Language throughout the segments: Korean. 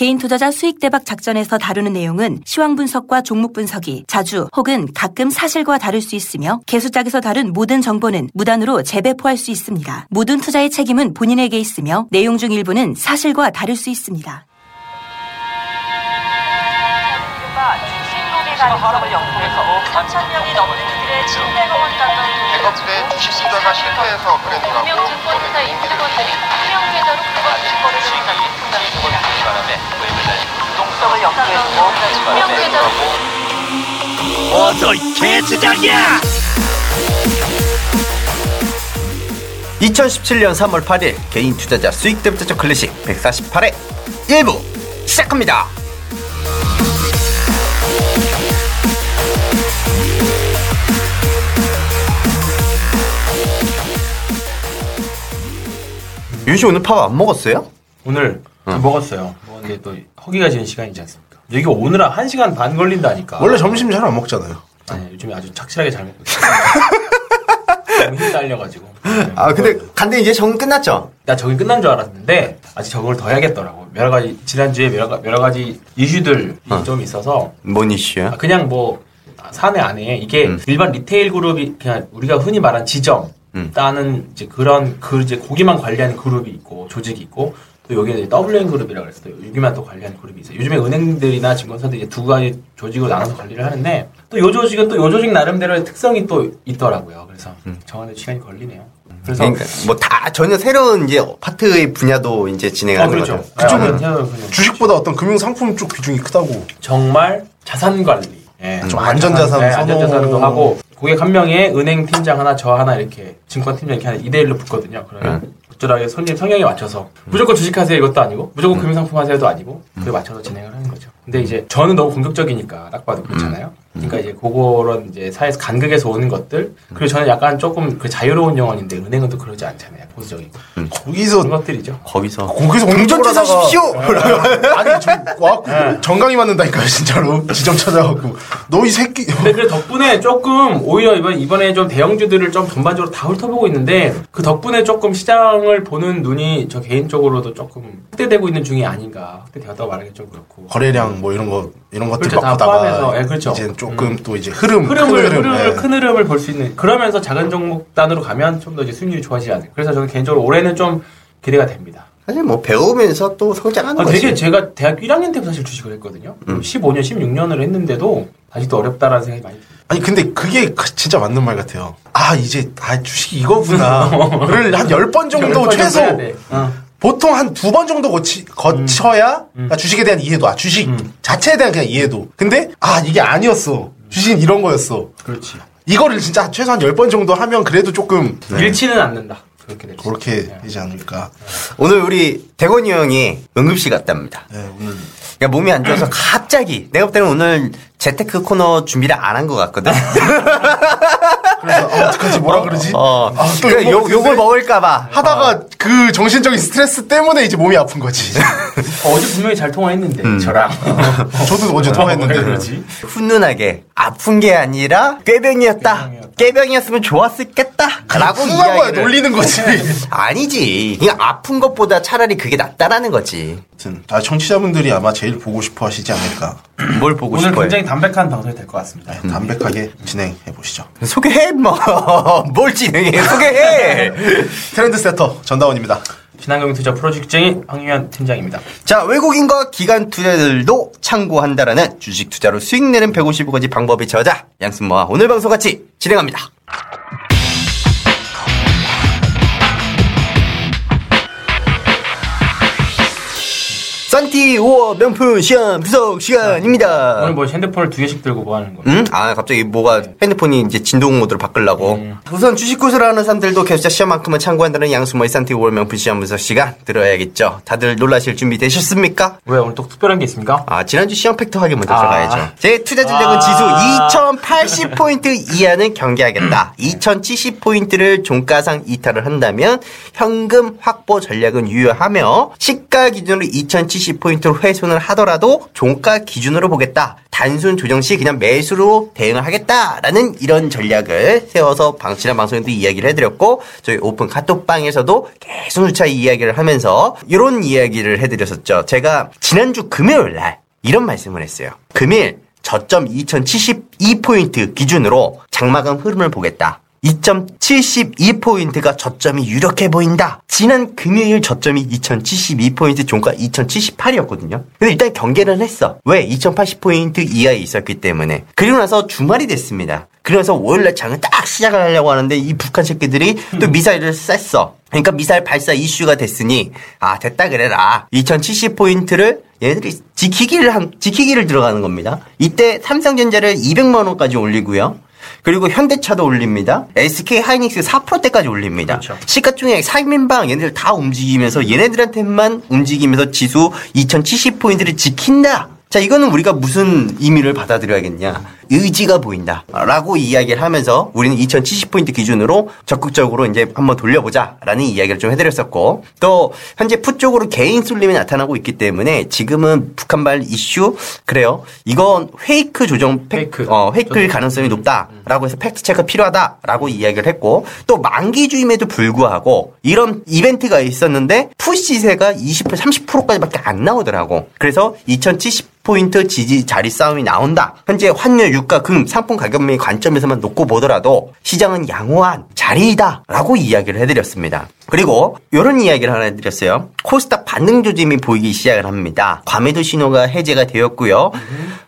개인 투자자 수익 대박 작전에서 다루는 내용은 시황 분석과 종목 분석이 자주 혹은 가끔 사실과 다를 수 있으며 개수짝에서 다룬 모든 정보는 무단으로 재배포할 수 있습니다. 모든 투자의 책임은 본인에게 있으며 내용 중 일부는 사실과 다를 수 있습니다. 아, 신고개가 영국에서 3천 명이 넘는 그들의 네. 침대로 직업대 주식 투자가 실패해서 그랬다고 증권회사 임직원들이 한명 계좌로 그거 주식 거래를 한 사실 상당했습니다. 어서 개추장이야! 2017년 3월 8일 개인 투자자 수익 대부자 클래식 148회 1부 시작합니다. 윤씨 오늘 밥 안 먹었어요? 오늘 좀 먹었어요. 먹었는데 또 허기가 지는 시간이지 않습니까? 여기 오느라 1시간 반 걸린다니까. 원래 점심 잘 안 먹잖아요. 아니, 요즘에 아주 착실하게 잘 먹고 있어요. 너무 힘 딸려가지고. 아 근데 간데 이제 적응 끝났죠? 나 적응 끝난 줄 알았는데 아직 적응을 더 해야겠더라고. 여러 가지 지난주에 여러, 가- 여러 가지 이슈들이 좀 있어서 뭔 이슈야? 아, 그냥 뭐 사내 안에 이게 음. 일반 리테일 그룹이 그냥 우리가 흔히 말한 지점 음. 따는 이제 그런 그 이제 고기만 관리하는 그룹이 있고 조직이 있고 또 여기에 WN 그룹이라고 해서 또 여기만 또 관리하는 그룹이 있어요. 요즘에 은행들이나 증권사들이 두 가지 조직으로 나눠서 관리를 하는데 또 요 조직은 또 요 조직 나름대로의 특성이 또 있더라고요. 그래서 정하는 데 시간이 걸리네요. 그래서 음. 그러니까 뭐 다 전혀 새로운 이제 파트의 분야도 이제 아, 진행하는 그렇죠. 거죠. 그쪽은 주식보다 어떤 금융 상품 쪽 비중이 크다고. 정말 자산 관리. 예, 좀 안전자산 네. 안전자산도 하고 고객 한 명에 은행 팀장 하나 저 하나 이렇게 증권 팀장 이렇게 하나 2대 1로 붙거든요. 그러면 적절하게 손님 성향에 맞춰서 무조건 주식하세요 이것도 아니고 무조건 금융상품 하세요도 아니고 그에 맞춰서 진행을 하는 거죠. 근데 이제 저는 너무 공격적이니까 딱 봐도 그렇잖아요. 그러니까 이제 그거런 이제 사회에서 간극에서 오는 것들. 그리고 저는 약간 조금 그 자유로운 영혼인데 은행은 또 그러지 않잖아요. 보수적이고 거기서 그런 것들이죠. 거기서 거기서 동전주 공격하다가- 사십시오. 아니 좀 와, 정강이 맞는다니까요 진짜로. 지점 찾아갖고. 너 이 새끼. 근데 그 덕분에 조금 오히려 이번 이번에 좀 대형주들을 좀 전반적으로 다 훑어보고 있는데 그 덕분에 조금 시장을 보는 눈이 저 개인적으로도 조금 확대되고 있는 중이 아닌가. 확대되었다고 말하기 좀 그렇고. 거래량 뭐 이런 거 이런 것들 그렇죠, 막다 보다가 예, 그렇죠. 조금 또 이제 흐름 큰 흐름을 흐름, 흐름을 예. 큰 흐름을 볼 수 있는 그러면서 작은 종목 단으로 가면 좀 더 이제 수익률이 좋아지지 않을까 그래서 저는 개인적으로 올해는 좀 기대가 됩니다. 사실 뭐 배우면서 또 성장하는 아, 거지. 되게 제가 대학교 1학년 때부터 사실 주식을 했거든요. 15년, 16년을 했는데도 아직도 어렵다라는 생각이 많이 듭니다. 아니 근데 그게 그- 진짜 맞는 말 같아요. 아 이제 아 주식이 이거구나를 한열번 정도 열번 최소 해야 돼. 어. 보통 한 두 번 정도 거치, 거쳐야 그러니까 주식에 대한 이해도 아 주식 자체에 대한 그냥 이해도 근데 아 이게 아니었어 주식은 이런 거였어 그렇지. 이거를 진짜 최소한 열 번 정도 하면 그래도 조금 잃지는 않는다. 그렇게 될 수. 그렇게. 네. 되지 않을까 오늘 우리 대건이 형이 응급실 갔답니다. 네, 오늘 그러니까 몸이 안 좋아서 갑자기 내가 볼 때는 오늘 재테크 코너 준비를 안 한 것 같거든. 그래서 아, 어떡하지 뭐라 그러지 어, 아, 또 그러니까 욕 욕을? 먹을까봐. 하다가 그 정신적인 스트레스 때문에 이제 몸이 아픈 거지 어, 어제 분명히 잘 통화했는데 저랑 저도 어제 통화했는데 왜 그러지? 훈훈하게 아픈 게 아니라 꾀병이었다. 꾀병이었으면 좋았겠다. 라고 훈한 거야 이야기를. 놀리는 거지 아니지. 그냥 아픈 것보다 차라리 그게 낫다라는 거지. 아무튼 다 청취자분들이 아마 제일 보고 싶어 하시지 않을까 뭘 보고 오늘 싶어요? 굉장히 담백한 방송이 될 것 같습니다. 네, 담백하게 진행해 보시죠 소개해 뭐. 뭘 진행해. 소개해. 트렌드 세터 전다원입니다 신한금융 투자 프로젝트장의 황유현 팀장입니다. 자, 외국인과 기관 투자들도 참고한다라는 주식 투자로 수익 내는 155가지 방법의 저자 양승모와 오늘 방송 같이 진행합니다. 산티 우어 명품 시험 분석 시간입니다. 오늘 뭐 핸드폰을 두 개씩 들고 뭐 하는 거예요? 음? 아, 갑자기 뭐가 핸드폰이 이제 진동 모드로 바꾸려고. 음. 우선 주식 구슬 하는 사람들도 개수자 시험만큼은 참고한다는 양수모의 산티 우어 명품 시험 분석 시간 들어야겠죠. 다들 놀라실 준비 되셨습니까? 왜 오늘 또 특별한 게 있습니까? 아, 지난주 시험 팩트 확인 먼저 아. 들어가야죠. 제 투자 전략은 아. 지수 2080포인트 이하는 경계하겠다. 2070포인트를 종가상 이탈을 한다면 현금 확보 전략은 유효하며 시가 기준으로 2070 2070포인트로 훼손을 하더라도 종가 기준으로 보겠다. 단순 조정 시 그냥 매수로 대응을 하겠다라는 이런 전략을 세워서 방, 지난 방송에도 이야기를 해드렸고 저희 오픈 카톡방에서도 계속 누차 이야기를 하면서 이런 이야기를 해드렸었죠. 제가 지난주 금요일 날 이런 말씀을 했어요. 금일 저점 2072포인트 기준으로 장마감 흐름을 보겠다. 2.72포인트가 저점이 유력해 보인다. 지난 금요일 저점이 2072포인트 종가 2078이었거든요. 근데 일단 경계는 했어. 왜? 2080포인트 이하에 있었기 때문에. 그리고 나서 주말이 됐습니다. 그래서 월요일날 장을 딱 시작을 하려고 하는데 이 북한 새끼들이 또 미사일을 쐈어. 그러니까 미사일 발사 이슈가 됐으니 아 됐다 그래라. 2070 포인트를 얘네들이 지키기를 한, 지키기를 들어가는 겁니다. 이때 삼성전자를 200만 원까지 올리고요. 그리고 현대차도 올립니다. SK 하이닉스 4%대까지 올립니다. 그렇죠. 시가총액 3인방 얘네들 다 움직이면서 얘네들한테만 움직이면서 지수 2070포인트를 지킨다. 자, 이거는 우리가 무슨 의미를 받아들여야겠냐. 의지가 보인다. 라고 이야기를 하면서 우리는 2070포인트 기준으로 적극적으로 이제 한번 돌려보자. 라는 이야기를 좀 해드렸었고 또 현재 풋 쪽으로 개인 쏠림이 나타나고 있기 때문에 지금은 북한발 이슈 그래요. 이건 fake 조정 팩, fake. 어, fake일 가능성이 높다라고 해서 팩트 체크 필요하다라고 이야기를 했고 또 만기 주임에도 불구하고 이런 이벤트가 있었는데 풋 시세가 20% 30%까지밖에 안 나오더라고. 그래서 2070 포인트 지지 자리 싸움이 나온다. 현재 환율, 유가, 금, 상품 가격의 관점에서만 놓고 보더라도 시장은 양호한 자리이다 라고 이야기를 해드렸습니다. 그리고 이런 이야기를 하나 해드렸어요. 코스닥 반등 조짐이 보이기 시작을 합니다. 과매도 신호가 해제가 되었고요.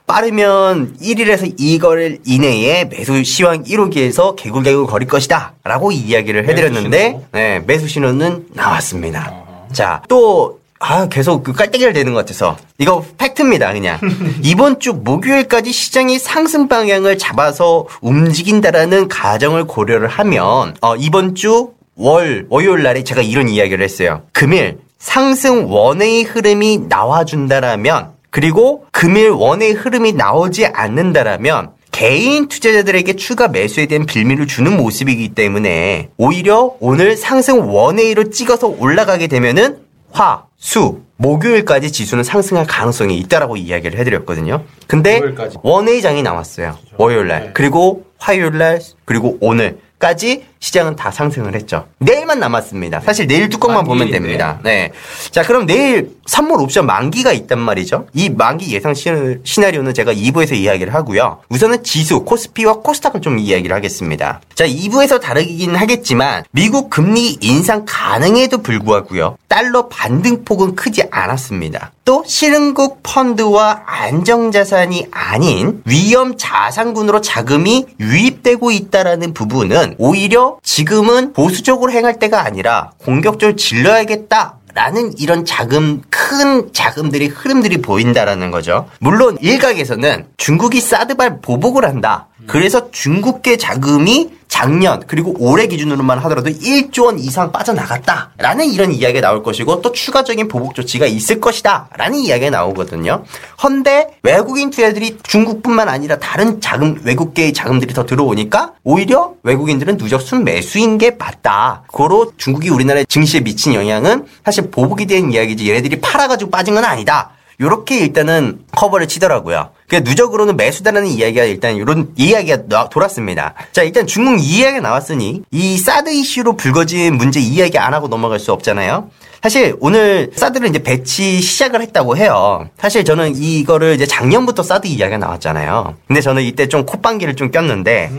빠르면 1일에서 2거래일 이내에 매수 시황 1호기에서 개굴개굴 거릴 것이다. 라고 이야기를 해드렸는데 신호? 네, 매수 신호는 나왔습니다. 자, 또 아, 계속 그 깔때기를 대는 것 같아서. 이거 팩트입니다, 그냥. 이번 주 목요일까지 시장이 상승 방향을 잡아서 움직인다라는 가정을 고려를 하면, 어, 이번 주 월, 월요일 날에 제가 이런 이야기를 했어요. 금일 상승 원의 흐름이 나와준다라면, 그리고 금일 원의 흐름이 나오지 않는다라면, 개인 투자자들에게 추가 매수에 대한 빌미를 주는 모습이기 때문에 오히려 오늘 상승 원웨이로 찍어서 올라가게 되면은 화, 수, 목요일까지 지수는 상승할 가능성이 있다라고 이야기를 해드렸거든요. 근데. 원웨이장이 나왔어요. 월요일날. 네. 그리고 화요일날, 그리고 오늘까지 시장은 다 상승을 했죠. 내일만 남았습니다. 사실 내일 뚜껑만 보면 됩니다. 네. 자, 그럼 내일 선물 옵션 만기가 있단 말이죠. 이 만기 예상 시- 시나리오는 제가 2부에서 이야기를 하고요. 우선은 지수, 코스피와 코스닥을 좀 이야기를 하겠습니다. 자, 2부에서 다르긴 하겠지만 미국 금리 인상 가능에도 불구하고요. 달러 반등폭은 크지 않았습니다. 또 실흥국 펀드와 안정자산이 아닌 위험 자산군으로 자금이 유입되고 있다라는 부분은 오히려 지금은 보수적으로 행할 때가 아니라 공격적으로 질러야겠다. 라는 이런 자금 큰 자금들이 흐름들이 보인다라는 거죠. 물론 일각에서는 중국이 사드발 보복을 한다. 그래서 중국계 자금이 작년 그리고 올해 기준으로만 하더라도 1조 원 이상 빠져나갔다라는 이런 이야기가 나올 것이고 또 추가적인 보복 조치가 있을 것이다라는 이야기가 나오거든요. 헌데 외국인 투자들이 중국뿐만 아니라 다른 자금 외국계의 자금들이 더 들어오니까 오히려 외국인들은 누적 순매수인 게 맞다. 고로 중국이 우리나라 증시에 미친 영향은 사실 보복이 된 이야기지 얘네들이 팔아가지고 빠진 건 아니다. 요렇게 일단은 커버를 치더라고요. 그러니까 누적으로는 매수다라는 이야기가 일단 이런 이야기가 나- 돌았습니다. 자, 일단 중국 이야기가 나왔으니 이 사드 이슈로 불거진 문제 이야기 안 하고 넘어갈 수 없잖아요. 사실 오늘 사드를 이제 배치 시작을 했다고 해요. 사실 저는 이거를 이제 작년부터 사드 이야기가 나왔잖아요. 근데 저는 이때 좀 콧방귀를 좀 꼈는데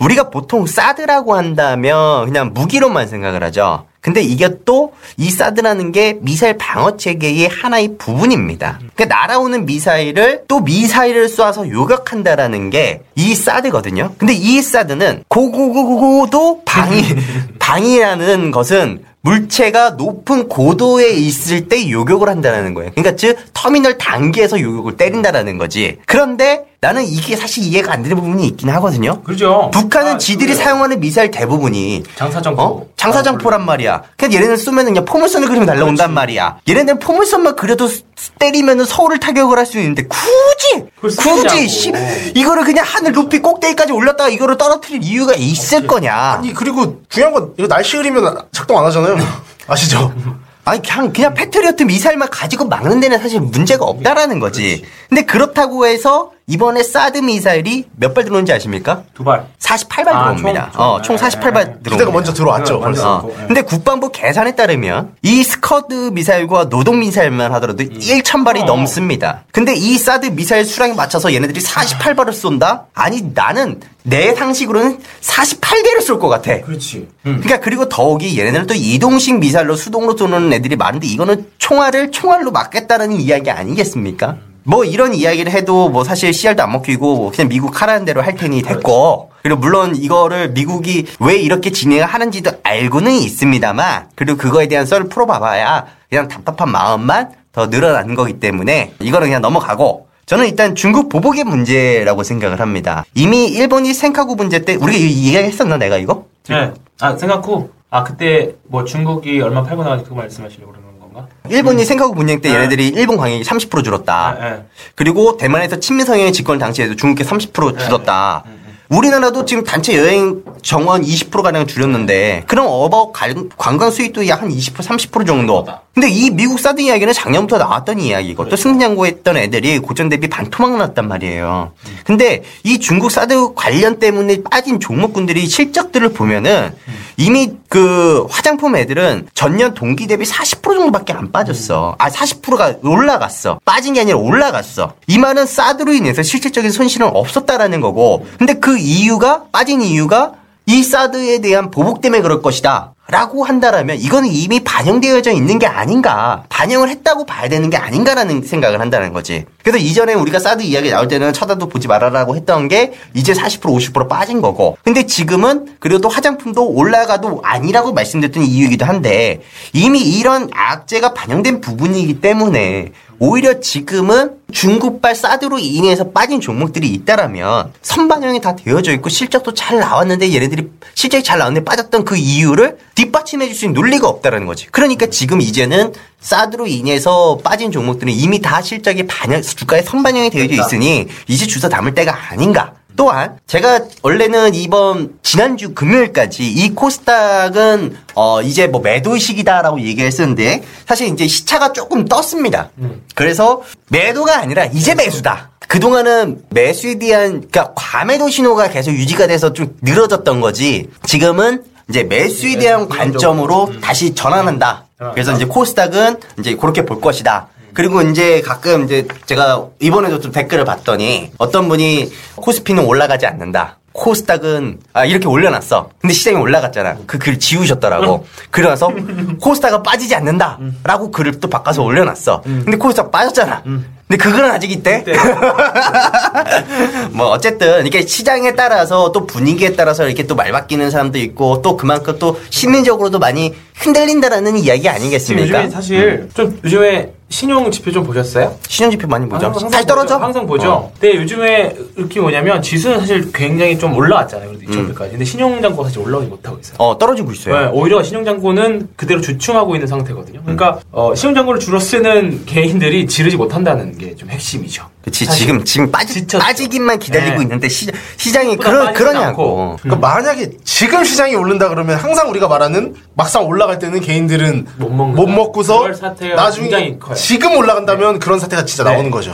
우리가 보통 사드라고 한다면 그냥 무기로만 생각을 하죠. 근데 이게 또 이 사드라는 게 미사일 방어 체계의 하나의 부분입니다. 그러니까 날아오는 미사일을 또 미사일을 쏴서 요격한다라는 게 이 사드거든요. 근데 이 사드는 고고고고도 방위 방위라는 것은 물체가 높은 고도에 있을 때 요격을 한다는 거예요. 그러니까 즉 터미널 단계에서 요격을 때린다라는 거지. 그런데 나는 이게 사실 이해가 안 되는 부분이 있긴 하거든요. 그렇죠. 북한은 아, 지들이 그래요. 사용하는 미사일 대부분이 장사정포. 어? 장사정포란 말이야. 그냥 얘네는 쏘면 그냥 포물선을 그리면 날라온단 말이야. 얘네는 포물선만 그려도 스- 때리면 서울을 타격을 할 수 있는데 굳이 굳이. 씨, 이거를 그냥 하늘 높이 꼭대기까지 올렸다가 이거를 떨어뜨릴 이유가 있을 거냐? 아니 그리고 중요한 건 이거 날씨 흐리면 작동 안 하잖아요. 아시죠? 아니 그냥 그냥 패트리어트 미사일만 가지고 막는 데는 사실 문제가 없다라는 거지. 근데 그렇다고 해서 이번에 사드 미사일이 몇 발 들어온지 아십니까? 두 발. 48발 아, 들어옵니다. 총, 총. 어, 총 네, 48발 네. 들어옵니다. 부대가 먼저 들어왔죠, 네, 벌써. 어. 근데 국방부 계산에 따르면 이 스커드 미사일과 노동 미사일만 하더라도 1,000발이 어. 넘습니다. 근데 이 사드 미사일 수량에 맞춰서 얘네들이 48발을 쏜다? 아니 나는 내 상식으로는 48개를 쏠 것 같아. 그렇지. 음. 그러니까 그리고 더욱이 얘네들은 또 이동식 미사일로 수동으로 쏘는 애들이 많은데 이거는 총알을 총알로 막겠다는 이야기 아니겠습니까? 뭐 이런 이야기를 해도 뭐 사실 CR도 안 먹히고 뭐 그냥 미국 하라는 대로 할 테니 됐고 그리고 물론 이거를 미국이 왜 이렇게 진행을 하는지도 알고는 있습니다만 그리고 그거에 대한 썰을 풀어봐봐야 그냥 답답한 마음만 더 늘어나는 거기 때문에 이거는 그냥 넘어가고 저는 일단 중국 보복의 문제라고 생각을 합니다. 이미 일본이 센카구 문제 때 우리가 이 이야기 했었나 내가 이거? 네. 아 후. 아 그때 뭐 중국이 얼마 팔고 나가지 그거 말씀하시려고 그러는? 일본이 생카구 분쟁 때 네. 얘네들이 일본 광역이 30% 줄었다. 네, 네. 그리고 대만에서 친민성형의 집권 당시에도 중국계 30% 네. 줄었다. 우리나라도 지금 단체 여행 정원 20%가량 줄였는데 그럼 어버 관- 관광 수입도 약 한 20% 30% 정도. 근데 이 미국 사드 이야기는 작년부터 나왔던 이야기고 또 승진양고했던 애들이 고전 대비 반토막 났단 말이에요. 근데 이 중국 사드 관련 때문에 빠진 종목군들이 실적들을 보면은 이미 그 화장품 애들은 전년 동기 대비 40% 정도밖에 안 빠졌어. 아 40%가 올라갔어. 빠진 게 아니라 올라갔어. 이 말은 사드로 인해서 실질적인 손실은 없었다라는 거고. 근데 그 이유가 빠진 이유가 이 사드에 대한 보복 때문에 그럴 것이다. 라고 한다라면 이거는 이미 반영되어져 있는 게 아닌가. 반영을 했다고 봐야 되는 게 아닌가라는 생각을 한다는 거지. 그래서 이전에 우리가 사드 이야기 나올 때는 쳐다도 보지 말아라고 했던 게 이제 40% 50% 빠진 거고. 근데 지금은 그래도 화장품도 올라가도 아니라고 말씀드렸던 이유이기도 한데 이미 이런 악재가 반영된 부분이기 때문에 오히려 지금은 중국발 사드로 인해서 빠진 종목들이 있다라면 선반영이 다 되어져 있고 실적도 잘 나왔는데 얘네들이 실적이 잘 나왔는데 빠졌던 그 이유를 뒷받침해 줄 수 있는 논리가 없다라는 거지. 그러니까 지금 이제는 사드로 인해서 빠진 종목들은 이미 다 실적이 반영 주가에 선반영이 되어져 있으니 이제 주사 담을 때가 아닌가. 또한 제가 원래는 이번 지난주 금요일까지 이 코스닥은 어 이제 뭐 매도 시기다라고 얘기했었는데 사실 이제 시차가 조금 떴습니다. 그래서 매도가 아니라 이제 매수다. 그동안은 매수에 대한 그러니까 과매도 신호가 계속 유지가 돼서 좀 늘어졌던 거지. 지금은 이제 매수에 대한 관점으로 다시 전환한다. 그래서 이제 코스닥은 이제 그렇게 볼 것이다. 그리고 이제 가끔 이제 제가 이번에도 좀 댓글을 봤더니 어떤 분이 코스피는 올라가지 않는다. 코스닥은 아 이렇게 올려놨어. 근데 시장이 올라갔잖아. 그 글 지우셨더라고. 그래서 코스닥은 빠지지 않는다라고 글을 또 바꿔서 올려놨어. 근데 코스닥 빠졌잖아. 근데 그거는 아직 있대. 뭐 어쨌든 이게 시장에 따라서 또 분위기에 따라서 이렇게 또 말 바뀌는 사람도 있고 또 그만큼 또 심리적으로도 많이 흔들린다라는 이야기 아니겠습니까? 요즘에 사실 좀 요즘에 신용 지표 좀 보셨어요? 신용지표 많이 보죠. 항상 떨어져? 보죠. 항상 보죠. 어. 근데 요즘에 느낌이 뭐냐면 지수는 사실 굉장히 좀 올라왔잖아요. 그래도 음. 2천대까지. 근데 신용장고가 사실 올라오지 못하고 있어요. 어, 떨어지고 있어요. 네, 오히려 신용장고는 그대로 주춤하고 있는 상태거든요. 그러니까 음. 어, 신용장고를 주로 쓰는 개인들이 지르지 못한다는 게 좀 핵심이죠. 그치, 사실. 지금, 지금 빠지, 지쳤죠. 빠지기만 기다리고 네. 있는데 시, 시장이 그러, 그러냐고. 않고. 그러니까 만약에 지금 시장이 오른다 그러면 항상 우리가 말하는 막상 올라갈 때는 개인들은 못 먹는다. 먹고서 그럴 사태가 나중에 굉장히 커요. 지금 올라간다면 그런 사태가 진짜 네. 나오는 거죠.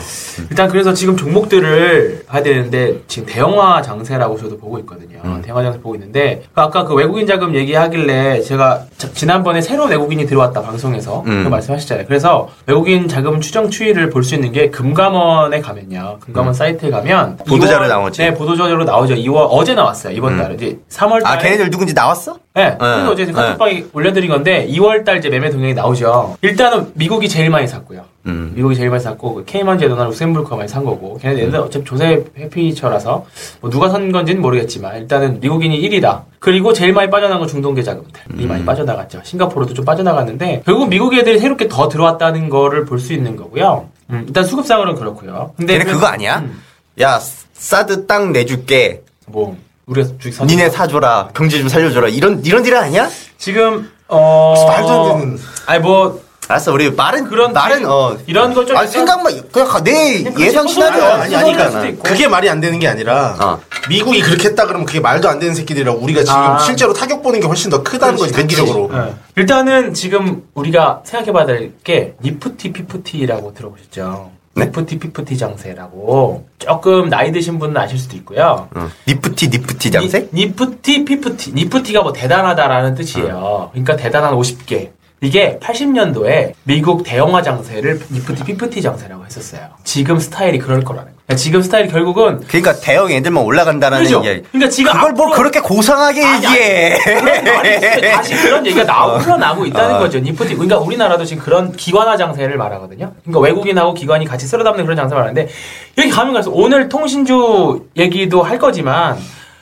일단 그래서 지금 종목들을 봐야 되는데 지금 대형화 장세라고 저도 보고 있거든요. 음. 대형화 장세 보고 있는데 그 아까 그 외국인 자금 얘기하길래 제가 자- 지난번에 새로운 외국인이 들어왔다 방송에서 음. 그 말씀하셨잖아요. 그래서 외국인 자금 추정 추이를 볼 수 있는 게 금감원 에 가면요. 금감원 사이트에 가면 음. 보도자료 2월 나오지. 네, 보도자료로 나오죠. 2월 어제 나왔어요. 이번 달에 이제 3월 달에 아, 걔네들 누군지 나왔어? 네. 그래서 어제 카톡방에 올려드린 건데 2월 달 이제 매매 동향이 나오죠. 일단은 미국이 제일 많이 샀고요. 음. 미국이 제일 많이 샀고 그 케이만 제도나 룩셈부르크가 많이 산 거고 걔네들 어차피 조세 회피처라서 뭐 누가 산 건지는 모르겠지만 일단은 미국인이 1위다. 그리고 제일 많이 빠져나간 건 중동계 자금들이 많이 빠져나갔죠. 싱가포르도 좀 빠져나갔는데 결국 미국 애들이 새롭게 더 들어왔다는 거를 볼 수 있는 거고요. 음, 일단 수급상으로는 그렇고요. 근데 그- 그거 아니야? 음, 야, 사드 땅 내줄게. 뭐 우리가 주식 사 니네 사줘라. 경제 좀 살려줘라. 이런, 이런 딜 아니야? 지금 어 말도 안 되는. 아니 뭐 알았어, 우리 말은 그런 말은 길- 어 이런 걸좀 아니 생각만 그냥 가- 내 예상 시나리오 소설을 아니, 아니, 소설일 수도 있고. 그게 말이 안 되는 게 아니라 어. 미국이 그렇게 했다 그러면 그게 말도 안 되는 새끼들이라고 우리가 지금 아. 실제로 타격 보는 게 훨씬 더 크다는 거지 단기적으로. 네. 일단은 지금 우리가 생각해봐야 될 게 Nifty Fifty라고 들어보셨죠? 네? Nifty Fifty 장세라고 조금 나이 드신 분은 아실 수도 있고요. 어. Nifty Nifty 장세? 니, 프티 Fifty Nifty가 뭐 대단하다라는 뜻이에요. 그러니까 대단한 50개. 이게 80년도에 미국 대형화 장세를 Nifty Fifty 장세라고 했었어요. 지금 스타일이 그럴 거라는 거예요. 그러니까 지금 스타일이 결국은 그러니까 대형 애들만 올라간다라는 그죠? 얘기. 그러니까 지금 그걸 뭐 앞으로- 그렇게 고상하게 아니, 얘기해. 있어요. 다시 그런 얘기가 나오, 흘러나오고 있다는 어. 거죠. Nifty. 그러니까 우리나라도 지금 그런 기관화 장세를 말하거든요. 그러니까 외국인하고 기관이 같이 쓸어 담는 그런 장세 말하는데 여기 가면 갈수록 오늘 통신주 얘기도 할 거지만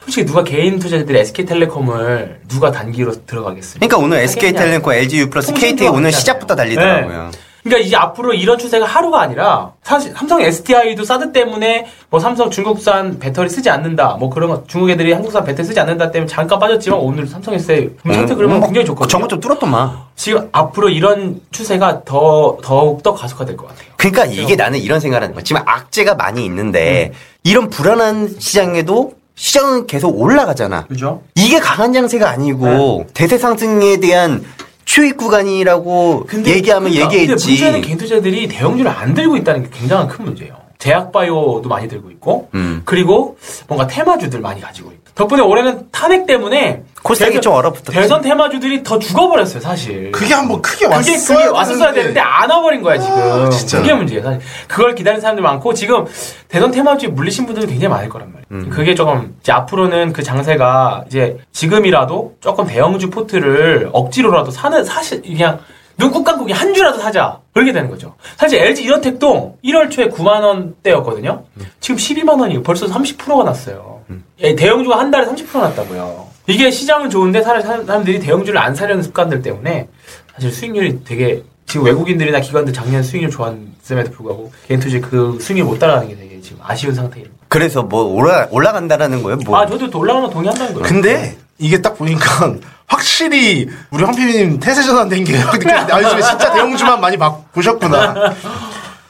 솔직히 누가 개인 투자자들이 SK텔레콤을 누가 단기로 들어가겠습니까? 그러니까 오늘 SK텔레콤, LGU 플러스 KT 오늘. 시작부터 달리더라고요. 네. 그러니까 이제 앞으로 이런 추세가 하루가 아니라 사실 삼성 SDI도 사드 때문에 뭐 삼성 중국산 배터리 쓰지 않는다 뭐 그런 거 중국 애들이 한국산 배터리 쓰지 않는다 때문에 잠깐 빠졌지만 오늘 삼성 SDI 차트 그러면 뭐, 굉장히 좋거든요. 정보 좀 뚫었더만. 지금 앞으로 이런 추세가 더 더욱 더 가속화될 것 같아요. 그러니까 이게 나는 이런 생각을 하는 거야. 지금 악재가 많이 있는데 이런 불안한 시장에도 시장은 계속 올라가잖아. 그죠? 이게 강한 장세가 아니고 대세 상승에 대한 추익 구간이라고 얘기하면 그러니까 얘기했지. 문제는 개인 투자들이 대형주를 안 들고 있다는 게 굉장한 큰 문제예요. 제약바이오도 많이 들고 있고, 음. 그리고 뭔가 테마주들 많이 가지고 있고. 덕분에 올해는 탄핵 때문에 코스닥이 대선- 좀 얼어붙었지. 대선 테마주들이 더 죽어버렸어요, 사실. 그게 한번 크게 그게 왔어야 그게 왔었어야 되는데 안 와버린 거야 지금. 아, 진짜. 그게 문제예요. 사실 그걸 기다리는 사람들 많고 지금 대선 테마주에 물리신 분들도 굉장히 많을 거란 말이에요. 음. 그게 조금 이제 앞으로는 그 장세가 이제 지금이라도 조금 대형주 포트를 억지로라도 사는 사실 그냥 눈꾹 감고 그냥 한 주라도 사자 그렇게 되는 거죠. 사실 LG 이런텍도 1월 초에 9만 원대였거든요. 지금 12만 원이고 벌써 30%가 났어요. 예, 대형주가 한 달에 30% 났다고요. 이게 시장은 좋은데 사람- 사람들이 대형주를 안 사려는 습관들 때문에 사실 수익률이 되게 지금 외국인들이나 기관들 작년 수익률 좋았음에도 불구하고 개인 투자 그 수익률 못 따라가는 게 되게 지금 아쉬운 상태입니다. 그래서 뭐 올라 올라간다라는 거예요. 뭐. 아 저도 또 올라가는 거 동의한다는 거예요. 근데 이게 딱 보니까 확실히 우리 황 PD님 태세 전환된 게 느껴지는데 아 요즘에 진짜 대형주만 많이 봐- 보셨구나.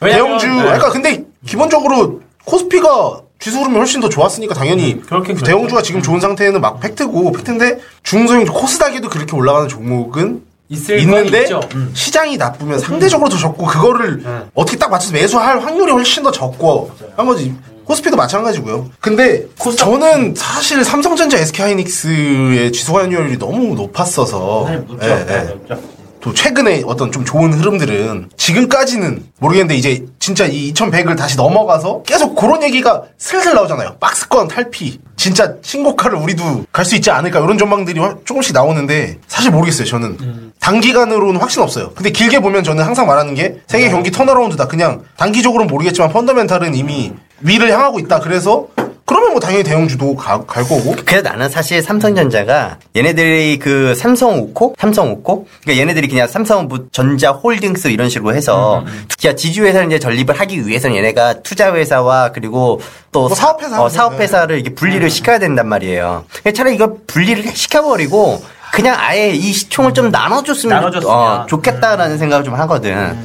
왜냐면- 대형주. 네. 그러니까 근데 기본적으로 코스피가 지수 흐름이 훨씬 더 좋았으니까 당연히 음, 그렇긴 그렇죠. 대형주가 지금 좋은 상태는 막 팩트고 팩트인데 중소형주 코스닥에도 그렇게 올라가는 종목은 있는데. 음. 시장이 나쁘면 상대적으로 더 적고 그거를 음. 어떻게 딱 맞춰서 매수할 확률이 훨씬 더 적고 한 거지. 코스피도 마찬가지고요. 근데 저는 사실 삼성전자 SK하이닉스의 지수 환율이 너무 높았어서 네, 높죠. 예, 예. 네, 높죠. 또 최근에 어떤 좀 좋은 흐름들은 지금까지는 모르겠는데 이제 진짜 이 2100을 다시 넘어가서 계속 그런 얘기가 슬슬 나오잖아요. 박스권 탈피. 진짜 신고가를 우리도 갈 수 있지 않을까 이런 전망들이 화- 조금씩 나오는데 사실 모르겠어요. 저는 음. 단기간으로는 확신 없어요. 근데 길게 보면 저는 항상 말하는 게 네. 세계 경기 턴어라운드다. 그냥 단기적으로는 모르겠지만 펀더멘탈은 이미 위를 향하고 있다. 그래서 그러면 뭐 당연히 대형주도 가- 갈 거고 그래서 나는 사실 삼성전자가 얘네들이 그 삼성오코? 삼성오코? 그러니까 얘네들이 그냥 삼성 전자 홀딩스 이런 식으로 해서 야 지주회사를 이제 전립을 하기 위해서는 얘네가 투자회사와 그리고 또 뭐 사업회사 어, 사업회사를 이렇게 분리를 시켜야 된단 말이에요. 그러니까 차라리 이거 분리를 시켜버리고 그냥 아예 이 시총을 좀 나눠줬으면, 나눠줬으면. 어, 좋겠다라는 생각을 좀 하거든.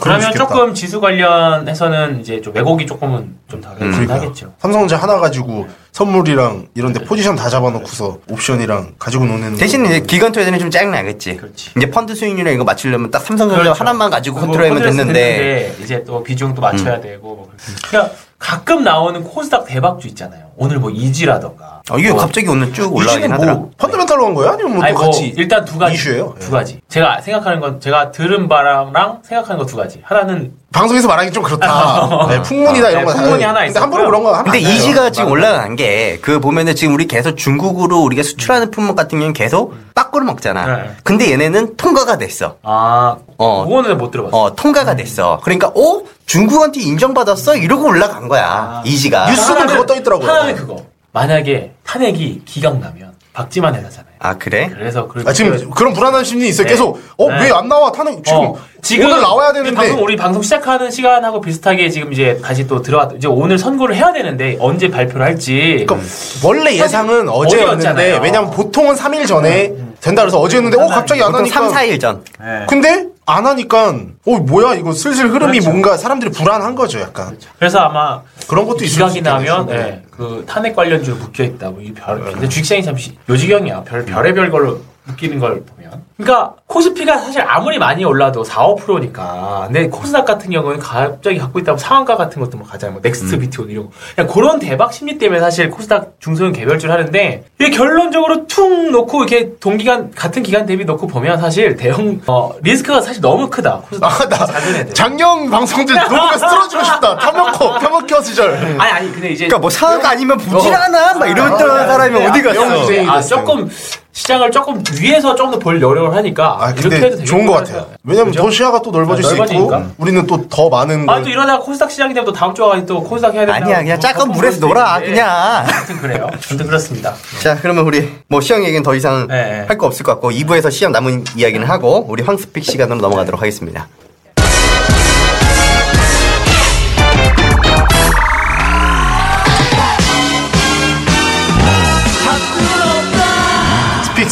그러면 좋겠다. 조금 지수 관련해서는 이제 좀 왜곡이 조금은 좀 다르긴 그러니까. 하겠죠. 삼성전자 하나 가지고 선물이랑 이런데 포지션 다 잡아놓고서 옵션이랑 가지고 노는 대신 이제 기관 투자자는 좀 짜증 나겠지. 그렇지. 이제 펀드 수익률이랑 이거 맞추려면 딱 삼성전자 그렇죠. 하나만 가지고 그거 컨트롤하면 됐는데. 이제 또 비중도 맞춰야 되고 뭐 그러니까 가끔 나오는 코스닥 대박주 있잖아요. 오늘 뭐 이지라던가. 어, 이게 뭐 갑자기 오늘 쭉 올라가긴 이지는 하더라. 뭐 펀더멘탈로 한 거예요? 아니면 뭐 아니 또뭐 같이 일단 두 가지 이슈예요? 두 가지. 제가 생각하는 건 제가 들은 바랑 생각하는 거 두 가지. 하나는 방송에서 말하기 좀 그렇다. 네, 풍문이다 이런 네, 거 다- 풍문이 하나 근데 함부로. 그런 거 하면 근데. 이지가 지금 올라간 게, 그 보면은 지금 우리 계속 중국으로 우리가 수출하는 품목 같은 경우는 계속 빠꾸를 먹잖아. 네. 근데 얘네는 통과가 됐어. 아 어. 그거는 못 들어봤어. 어, 통과가 됐어. 그러니까, 어? 중국한테 인정받았어? 이러고 올라간 거야. 이지가. 뉴스는 그거 떠 있더라고요. 하나는 그거. 만약에 탄핵이 기각 나면 박지만 회사잖아요. 아, 그래? 그래서 그 아, 지금 그런 불안한 심리 있어요. 네. 계속 어 네. 왜안 나와 탄핵 지금, 어, 지금 오늘 나와야 이 되는데 방송 우리 방송 시작하는 시간하고 비슷하게 지금 이제 다시 또 들어왔 이제 오늘 선고를 해야 되는데 언제 발표를 할지 그러니까 원래 예상은 어제였는데 어제였잖아요. 왜냐면 보통은 3일 전에 된다 그래서 어제였는데 어 갑자기 안 보통 하니까 3, 4일 전. 네. 근데 안 하니까 어 뭐야 이거 슬슬 흐름이 그렇죠. 뭔가 사람들이 불안한 거죠 약간 그래서 아마 그런 것도 기각이 나면. 예, 그 탄핵 관련주로 묶여 있다. 뭐이 별. 근데 주식시장이 참 시- 요지경이야. 별 별의별 걸로 묶이는 걸 보면. 그러니까 코스피가 사실 아무리 많이 올라도 4, 5%니까. 근데 코스닥 같은 경우는 갑자기 갖고 있다면 상한가 같은 것도 뭐 가잖아요. 뭐 넥스트 비트온 이런 거. 그냥 그런 대박 심리 때문에 사실 코스닥 중소형 개별주를 하는데 이게 결론적으로 퉁 놓고 이렇게 동기간 같은 기간 대비 놓고 보면 사실 대형 어, 리스크가 사실 너무 크다. 아, 나 작은 애들. 작년 방송들 녹음해서 틀어주고 싶다 탐욕코 탐욕코 시절 아니 아니 근데 이제 그러니까 뭐 상한가 아니면 부실하나 막 이랬던 사람이 어디 갔어? 아. 조금 시장을 조금 위에서 좀더볼 여력을 하니까 아 이렇게 해도 좋은 것 같아요 왜냐면 그죠? 더 시야가 또 넓어질 아, 수 있고 넓어지니까. 우리는 또 더 많은 아, 걸또 이러다가 코스닥 시장이 되면 또 다음 주가 또 코스닥 해야 된다. 아니야, 그냥 작은 물에서 놀아, 그냥. 아무튼 그래요. 아무튼 그렇습니다. 자, 그러면 우리 뭐 시험 얘기는 더 이상 네, 네. 할 거 없을 것 같고 2부에서 시험 남은 이야기는 하고 우리 황스픽 시간으로 넘어가도록 하겠습니다.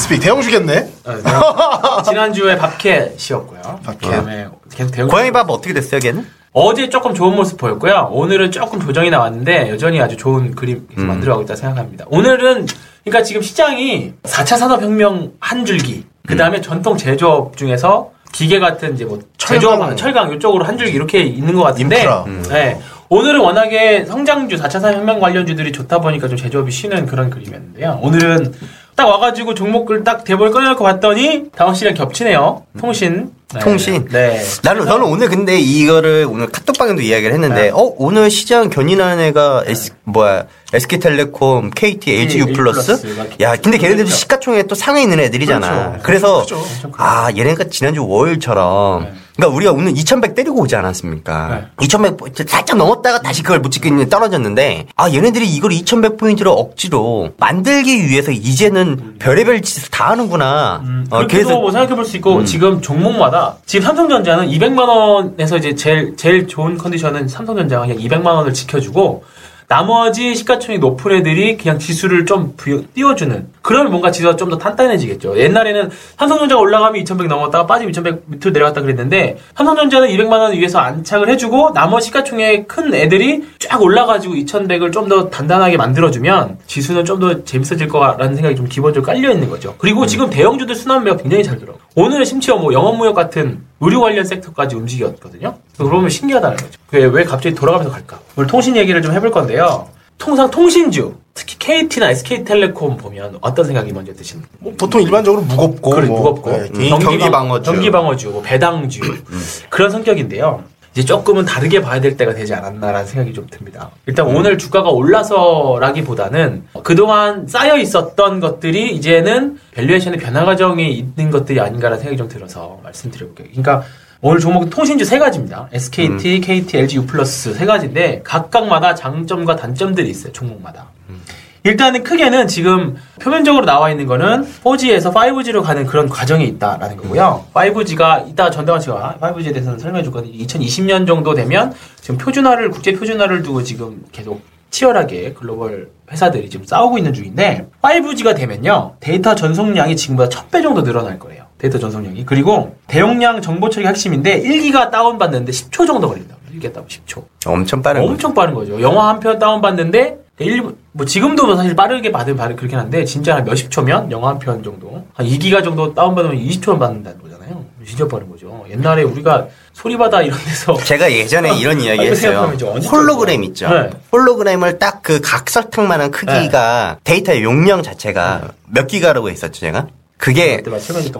스픽 대형 주겠네 어, 네. 지난주에 밥캣이었고요. 밥캣. 그다음에 계속 대응. 고양이 밥 어떻게 됐어요, 걔는? 어제 조금 좋은 모습 보였고요. 오늘은 조금 조정이 나왔는데 여전히 아주 좋은 그림 계속 만들어가고 있다 생각합니다. 오늘은 그러니까 지금 시장이 4차 산업혁명 한 줄기, 그 다음에 전통 제조업 중에서 기계 같은 이제 뭐 제조업, 철강. 철강 이쪽으로 한 줄기 이렇게 있는 것 같은데, 인프라. 네. 오늘은 워낙에 성장주 4차 산업혁명 관련주들이 좋다 보니까 좀 제조업이 쉬는 그런 그림이었는데요. 오늘은 딱 와가지고 종목을 딱 대본을 꺼내놓고 봤더니 다음 시간 겹치네요. 통신. 네. 통신. 네. 나는 저는 오늘 근데 이거를 오늘 카톡방에도 이야기를 했는데 네. 어 오늘 시장 견인하는 애가 S, 뭐야 SK텔레콤, KT, LG U 플러스. 야 근데 걔네들도 그렇죠. 시가총액 또 상에 있는 애들이잖아. 그렇죠. 그래서 그렇죠. 아 얘네가 지난주 월요일처럼 네. 그러니까 우리가 오늘 2100 때리고 오지 않았습니까? 2100 살짝 넘었다가 다시 그걸 못 지키는 떨어졌는데 아 얘네들이 이걸 2100 포인트를 억지로 만들기 위해서 이제는 별의별 짓을 다 하는구나. 음, 어, 그렇게도 뭐 생각해 볼 수 있고 지금 종목마다 지금 삼성전자는 200만 원에서 이제 제일 제일 좋은 컨디션은 삼성전자가 그냥 200만 원을 지켜주고 나머지 시가총액 높은 애들이 그냥 지수를 좀 띄워주는 그러면 뭔가 지수가 좀 더 단단해지겠죠. 옛날에는 삼성전자가 올라가면 2100 넘었다가 빠지면 2100 밑으로 내려갔다 그랬는데 삼성전자는 200만 원 위에서 안착을 해주고 나머지 시가총액 큰 애들이 쫙 올라가지고 2100을 좀 더 단단하게 만들어주면 지수는 좀 더 재밌어질 거라는 생각이 좀 기본적으로 깔려 있는 거죠. 그리고 지금 대형주들 순환매가 굉장히 잘 들어. 오늘은 심지어 뭐 영업무역 같은 의료 관련 섹터까지 움직였거든요. 그러면 신기하다는 거죠. 그게 왜 갑자기 돌아가면서 갈까? 오늘 통신 얘기를 좀 해볼 건데요. 통상 통신주, 특히 KT나 SK텔레콤 보면 어떤 생각이 먼저 드십니까? 보통 일반적으로 무겁고 그래, 뭐, 무겁고 네, 경기, 경기 방어주. 경기 방어주, 뭐 배당주 그런 성격인데요. 이제 조금은 다르게 봐야 될 때가 되지 않았나라는 생각이 좀 듭니다. 일단 오늘 주가가 올라서라기보다는 그동안 쌓여 있었던 것들이 이제는 valuation의 변화 과정에 있는 것들이 아닌가라는 생각이 좀 들어서 말씀드려볼게요. 그러니까 오늘 종목은 통신주 세 가지입니다. SKT, KT, LG U 세 가지인데 각각마다 장점과 단점들이 있어요. 종목마다. 일단은 크게는 지금 표면적으로 나와 있는 거는 4G에서 5G로 가는 그런 과정이 있다라는 거고요. 5G가 이따 전대원 씨가 5G에 대해서는 설명해 줄 건데 2020년 정도 되면 지금 표준화를 국제 표준화를 두고 지금 계속 치열하게 글로벌 회사들이 지금 싸우고 있는 중인데 5G가 되면요 데이터 전송량이 지금보다 1000배 정도 늘어날 거예요. 데이터 전송량이 그리고 대용량 정보 처리 핵심인데 1기가 다운받는데 10초 정도 걸린다. 1기가 다운 10초. 엄청 빠른 거죠. 엄청 빠른 거죠. 영화 한 편 다운받는데 일, 뭐 지금도 뭐 사실 빠르게 받으면 바로 그렇긴 한데 진짜 한 몇십 초면 영화 한 편 정도 한 2기가 정도 다운받으면 20초면 받는다는 거잖아요. 진짜 빠른 거죠. 옛날에 우리가 소리바다 이런 데서 제가 예전에 이런 이야기 아, 했어요. 홀로그램 있죠. 네. 홀로그램을 딱 그 각설탕만한 크기가 데이터의 용량 자체가 몇 기가라고 했었죠, 제가? 그게.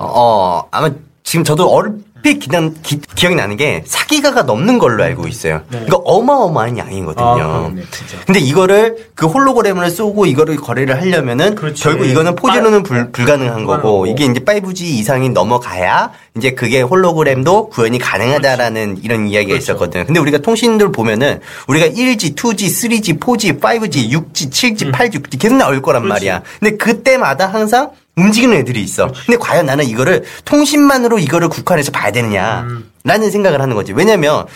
어 아마 지금 저도 얼핏 기단, 기, 기억이 나는 게 4기가가 넘는 걸로 알고 있어요. 네. 이거 어마어마한 양이거든요. 아, 그렇네. 근데 이거를 그 홀로그램을 쏘고 이거를 거래를 하려면은 그렇지. 결국 이거는 포지로는 불, 불가능한 거고. 이게 이제 5G 이상이 넘어가야 이제 그게 홀로그램도 구현이 가능하다라는 이런 이야기가 그렇죠. 있었거든요. 근데 우리가 통신들 보면은 우리가 1G, 2G, 3G, 4G, 5G, 6G, 7G, 8G 9G 계속 나올 거란 음. 그렇지. 말이야. 근데 그때마다 항상 움직이는 애들이 있어. 근데 과연 나는 이거를 통신만으로 이거를 국한해서 봐야 되느냐? 음. 라는 생각을 하는 거지. 왜냐면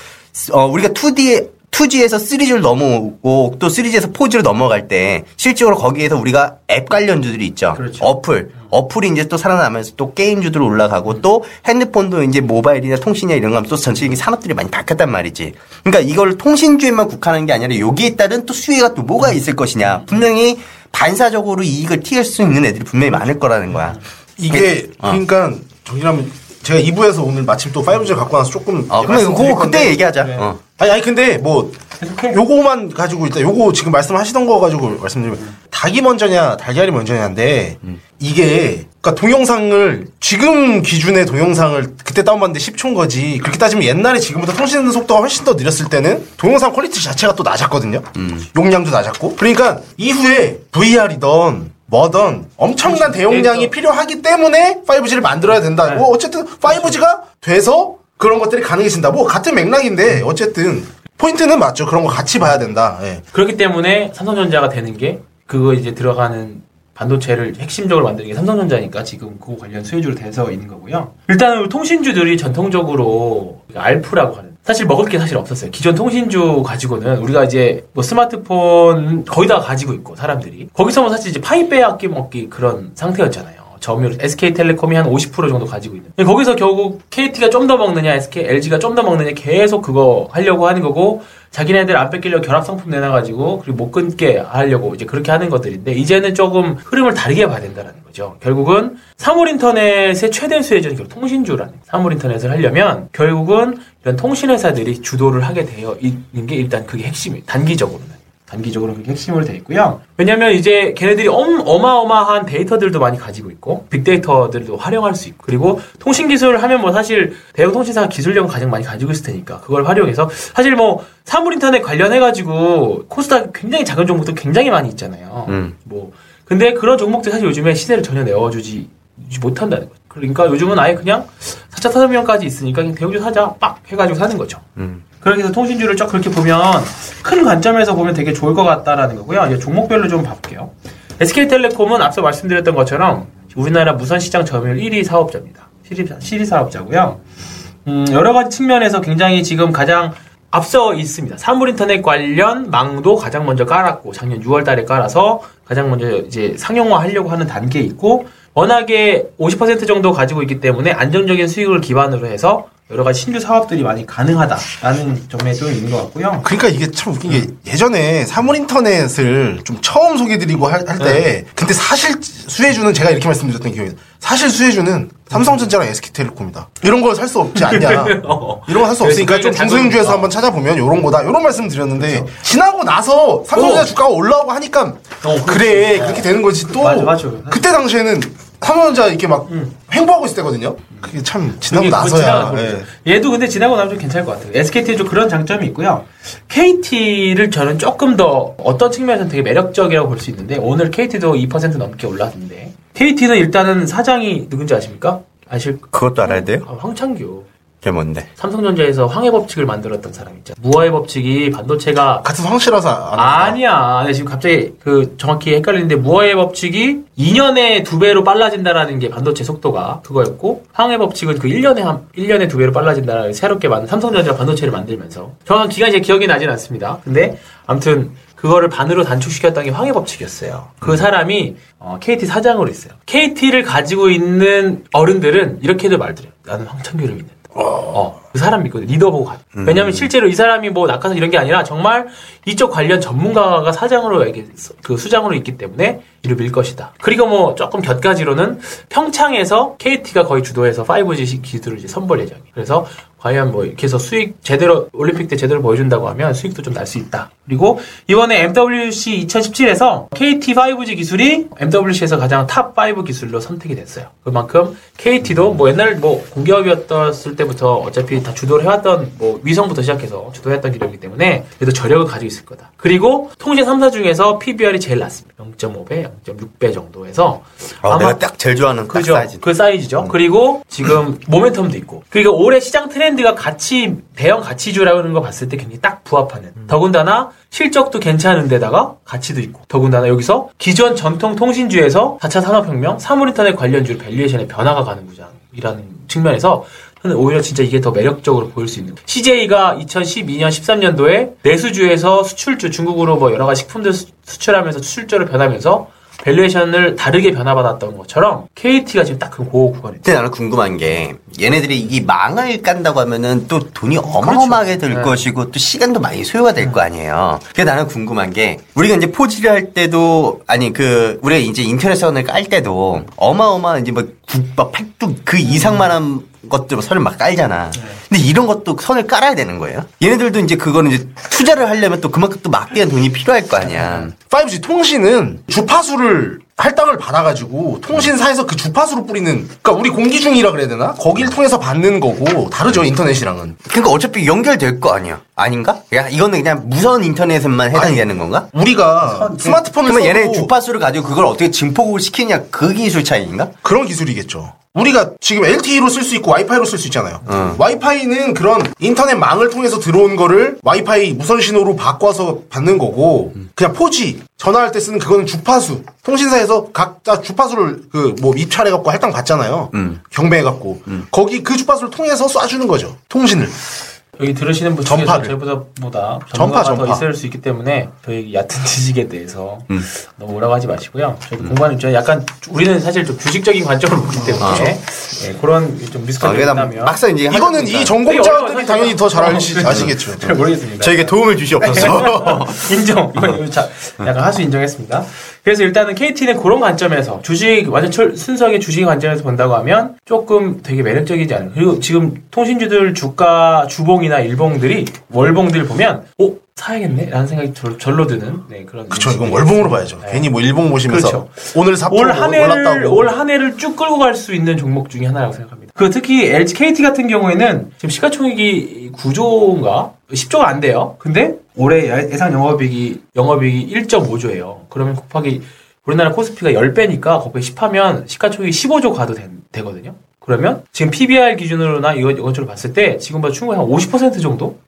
어, 우리가 2D에 2G에서 3G를 넘어오고 또 3G에서 4G로 넘어갈 때 실제로 거기에서 우리가 앱 관련주들이 있죠. 그렇죠. 어플. 어플이 이제 또 살아나면서 또 게임주들 올라가고 또 핸드폰도 이제 모바일이나 통신이나 이런 거 하면 또 전체적인 산업들이 많이 바뀌었단 말이지. 그러니까 이걸 통신주에만 국한하는 게 아니라 여기에 따른 또 수혜가 또 뭐가 있을 것이냐. 분명히 반사적으로 이익을 튀길 수 있는 애들이 분명히 많을 거라는 거야. 이게 어. 그러니까 정리하면 제가 2부에서 오늘 마침 또 5G를 갖고 와서 조금 어, 그러면 그거 그때 얘기하자. 네. 어. 아니 아니 근데 뭐 요거만 가지고 일단 요거 지금 말씀하시던 거 가지고 말씀드리면 닭이 먼저냐 달걀이 먼저냐인데 이게 그러니까 동영상을 지금 기준의 동영상을 그때 다운받는데 10초인 거지 그렇게 따지면 옛날에 지금보다 통신 속도가 훨씬 더 느렸을 때는 동영상 퀄리티 자체가 또 낮았거든요 용량도 낮았고 그러니까 이후에 VR이던 뭐든 엄청난 대용량이 필요하기 때문에 5G를 만들어야 된다. 뭐 어쨌든 5G가 돼서 그런 것들이 가능해진다. 뭐 같은 맥락인데 어쨌든 포인트는 맞죠. 그런 거 같이 봐야 된다. 예. 그렇기 때문에 삼성전자가 되는 게 그거 이제 들어가는 반도체를 핵심적으로 만드는 게 삼성전자니까 지금 그거 관련 수혜주로 돼서 있는 거고요. 일단은 통신주들이 전통적으로 알프라고 하는 사실 먹을 게 사실 없었어요. 기존 통신주 가지고는 우리가 이제 뭐 스마트폰 거의 다 가지고 있고 사람들이 거기서 뭐 사실 이제 파이 빼앗기 먹기 그런 상태였잖아요. 점유율 SK텔레콤이 한 50% 정도 가지고 있는. 거기서 결국 KT가 좀 더 먹느냐, SK, LG가 좀 더 먹느냐 계속 그거 하려고 하는 거고 자기네들 안 뺏기려고 결합 상품 내놔가지고 그리고 못 끊게 하려고 이제 그렇게 하는 것들인데 이제는 조금 흐름을 다르게 봐야 된다는 거죠. 결국은 사물 인터넷의 최대 수혜자는 결국 통신주라는 사물 인터넷을 하려면 결국은 이런 통신회사들이 주도를 하게 되어 있는 게 일단 그게 핵심이에요. 단기적으로는. 단기적으로 그게 핵심으로 되어 있고요. 왜냐면 이제 걔네들이 엄, 어마어마한 데이터들도 많이 가지고 있고, 빅데이터들도 활용할 수 있고, 그리고 통신 기술을 하면 뭐 사실 대형 통신사가 기술력은 가장 많이 가지고 있을 테니까, 그걸 활용해서, 사실 뭐 사물 인터넷 관련해 가지고 코스닥 굉장히 작은 종목도 굉장히 많이 있잖아요. 음. 뭐, 근데 그런 종목들 사실 요즘에 시세를 전혀 내어주지 못한다는 거죠. 그러니까 요즘은 아예 그냥 4차 산업혁명까지 있으니까 그냥 대형주 사자, 빡! 해가지고 사는 거죠. 음. 그렇게 해서 통신주를 쫙 그렇게 보면 큰 관점에서 보면 되게 좋을 것 같다라는 거고요. 이제 종목별로 좀 봐볼게요. SK텔레콤은 앞서 말씀드렸던 것처럼 우리나라 무선시장 점유율 1위 사업자입니다. 시리, 시리 사업자고요. 음, 여러 가지 측면에서 굉장히 지금 가장 앞서 있습니다. 사물인터넷 관련 망도 가장 먼저 깔았고 작년 6월 달에 깔아서 가장 먼저 이제 상용화 하려고 하는 단계에 있고 워낙에 50% 정도 가지고 있기 때문에 안정적인 수익을 기반으로 해서 여러 가지 신규 사업들이 많이 가능하다라는 점에 좀 있는 것 같고요. 그러니까 이게 참 웃긴 게 예전에 사물 인터넷을 좀 처음 소개드리고 할 때 근데 사실 수혜주는 제가 이렇게 말씀드렸던 기억이 나요. 사실 수혜주는 삼성전자랑 SK텔레콤이다. 이런 걸 살 수 없지 않냐. 어. 이런 거살수 없으니까 좀 중소형주에서 작은- 한번 찾아보면 이런 거다. 이런 말씀 드렸는데 지나고 나서 삼성전자 어. 주가가 올라오고 하니까 그렇지. 그래 그렇게 되는 거지 또 맞아, 맞아. 그때 당시에는 삼성전자 이렇게 막 횡보하고 있을 때거든요. 그게 참 지나고 나서야. 예. 얘도 근데 지나고 나면 좀 괜찮을 것 같아요. SKT 좀 그런 장점이 있고요. KT를 저는 조금 더 어떤 측면에서는 되게 매력적이라고 볼 수 있는데 오늘 KT도 2% 넘게 올랐는데 KT는 일단은 사장이 누군지 아십니까? 아실 그것도 알아야 돼요? 아, 황창규. 그게 뭔데? 삼성전자에서 황해 법칙을 만들었던 사람 있죠. 무화해 법칙이 반도체가 같은 합니다. 아니야. 내가 지금 갑자기 그 정확히 헷갈리는데 무어의 법칙이 2년에 두 배로 빨라진다라는 게 반도체 속도가 그거였고 황해 법칙은 그 1년에 한 1년에 두 배로 빨라진다라는 새롭게 만든 삼성전자 반도체를 만들면서 정확한 기간이 제 기억이 나진 않습니다. 근데 아무튼 그거를 반으로 단축시켰던 게 황해 법칙이었어요. 그 사람이 어, KT 사장으로 있어요. KT를 가지고 있는 어른들은 이렇게도 말드려요. 나는 황창규를 믿는 다. 어, 그 사람 믿거든. 리더 보고 가. 왜냐면 실제로 이 사람이 뭐 낙하산 이런 게 아니라 정말 이쪽 관련 전문가가 사장으로 이렇게 그 수장으로 있기 때문에 이를 밀 것이다. 그리고 뭐 조금 곁가지로는 평창에서 KT가 거의 주도해서 5G 기술을 이제 선보일 예정이에요. 그래서 과연 뭐 이렇게 해서 수익 제대로 올림픽 때 제대로 보여준다고 하면 수익도 좀 날 수 있다. 그리고 이번에 MWC 2017에서 KT 5G 기술이 MWC에서 가장 top 5 기술로 선택이 됐어요. 그만큼 KT도 뭐 옛날 뭐 공기업이었을 때부터 어차피 다 주도를 해왔던 뭐 위성부터 시작해서 주도했던 기업이기 때문에 그래도 저력을 가지고 있을 거다. 그리고 통신 3사 중에서 PBR이 제일 낮습니다. 0.5배, 0.6배 정도에서 어, 내가 딱 제일 좋아하는 딱 그죠. 사이즈. 그 사이즈죠. 그리고 지금 모멘텀도 있고. 그리고 올해 시장 트렌드가 가치, 대형 가치주라는 거 봤을 때 굉장히 딱 부합하는. 더군다나 실적도 괜찮은데다가 가치도 있고. 더군다나 여기서 기존 전통 통신주에서 4차 산업혁명, 사물인터넷 관련주로 valuation의 변화가 가는 구간이라는 측면에서 오히려 진짜 이게 더 매력적으로 보일 수 있는. 거예요. CJ가 2012년, 13년도에 내수주에서 수출주 중국으로 뭐 여러 가지 식품들 수- 수출하면서 수출주로 변하면서 valuation을 다르게 변화받았던 것처럼 KT가 지금 딱 그 구간이 근데 나는 궁금한 게 얘네들이 이 망을 깐다고 하면은 또 돈이 어마어마하게 들 네. 것이고 또 시간도 많이 소요가 될거 아니에요. 그래서 나는 궁금한 게 우리가 이제 4G를 할 때도 아니 그 우리가 이제 인터넷 선을 깔 때도 어마어마한 이제 뭐 국밥 팔뚝 그 이상만한 것들 선을 막 깔잖아. 근데 이런 것도 선을 깔아야 되는 거예요. 얘네들도 이제 그거는 이제 투자를 하려면 또 그만큼 또 막대한 돈이 필요할 거 아니야. 5G 통신은 주파수를 할당을 받아가지고 통신사에서 그 주파수로 뿌리는 그러니까 우리 공기중이라 그래야 되나 거기를 통해서 받는 거고 다르죠 인터넷이랑은 그러니까 어차피 연결될 거 아니야. 아닌가? 야, 이거는 그냥 무선 인터넷에만 해당이 아니, 되는 건가? 우리가 스마트폰을 그러면 써도 얘네 주파수를 가지고 그걸 어떻게 증폭을 시키냐 그 기술 차이인가? 그런 기술이겠죠. 우리가 지금 LTE로 쓸 수 있고 와이파이로 쓸 수 있잖아요. 어. 와이파이는 그런 인터넷 망을 통해서 들어온 거를 와이파이 무선 신호로 바꿔서 받는 거고 그냥 4G 전화할 때 쓰는 그거는 주파수. 통신사에서 각자 주파수를 그 뭐 입찰해 갖고 할당 받잖아요. 음. 경매해 갖고 거기 그 주파수를 통해서 쏴주는 거죠. 통신을. 여기 들으시는 분 전파를. 저희보다 보다 전파, 전파가 더 전파. 있을 수 있기 때문에 저희 얕은 지식에 대해서 음. 너무 오라고 하지 마시고요. 저희 공부하는 입장에 약간 우리는 사실 좀 주식적인 관점으로 보기 때문에 예, 그런 좀 리스크가 아, 있다면 막상 이제 이거는 이 전공자들이 당연히 더잘 알시, 사실. 아시겠죠. 잘 모르겠습니다. 저에게 도움을 주시옵소서. 인정. 이건 이건 자, 약간 하수 인정했습니다. 그래서 일단은 KT는 그런 관점에서 주식 완전 철, 순수하게 주식 관점에서 본다고 하면 조금 되게 매력적이지 않아요. 그리고 지금 통신주들 주가 주봉이나 일봉들이 월봉들 보면 오 사야겠네 라는 생각이 절, 절로 드는 네, 그런 그쵸, 이건 월봉으로 봐야죠. 네. 괜히 뭐 일봉 보시면서 그렇죠. 오늘 사포 올한 해를. 올 한 해를 쭉 끌고 갈 수 있는 종목 중에 하나라고 생각합니다. 그 특히 LG KT 같은 경우에는 지금 시가총액이 9조인가 10조가 안 돼요. 근데 올해 예- 예상 영업이익이 영업이익이 1.5조예요. 그러면 곱하기 우리나라 코스피가 10배니까 곱하기 10하면 시가총액이 15조 가도 되, 거든요 그러면 지금 PBR 기준으로나 이거 이것저것 봤을 때 지금보다 충분히 한 50% 정도?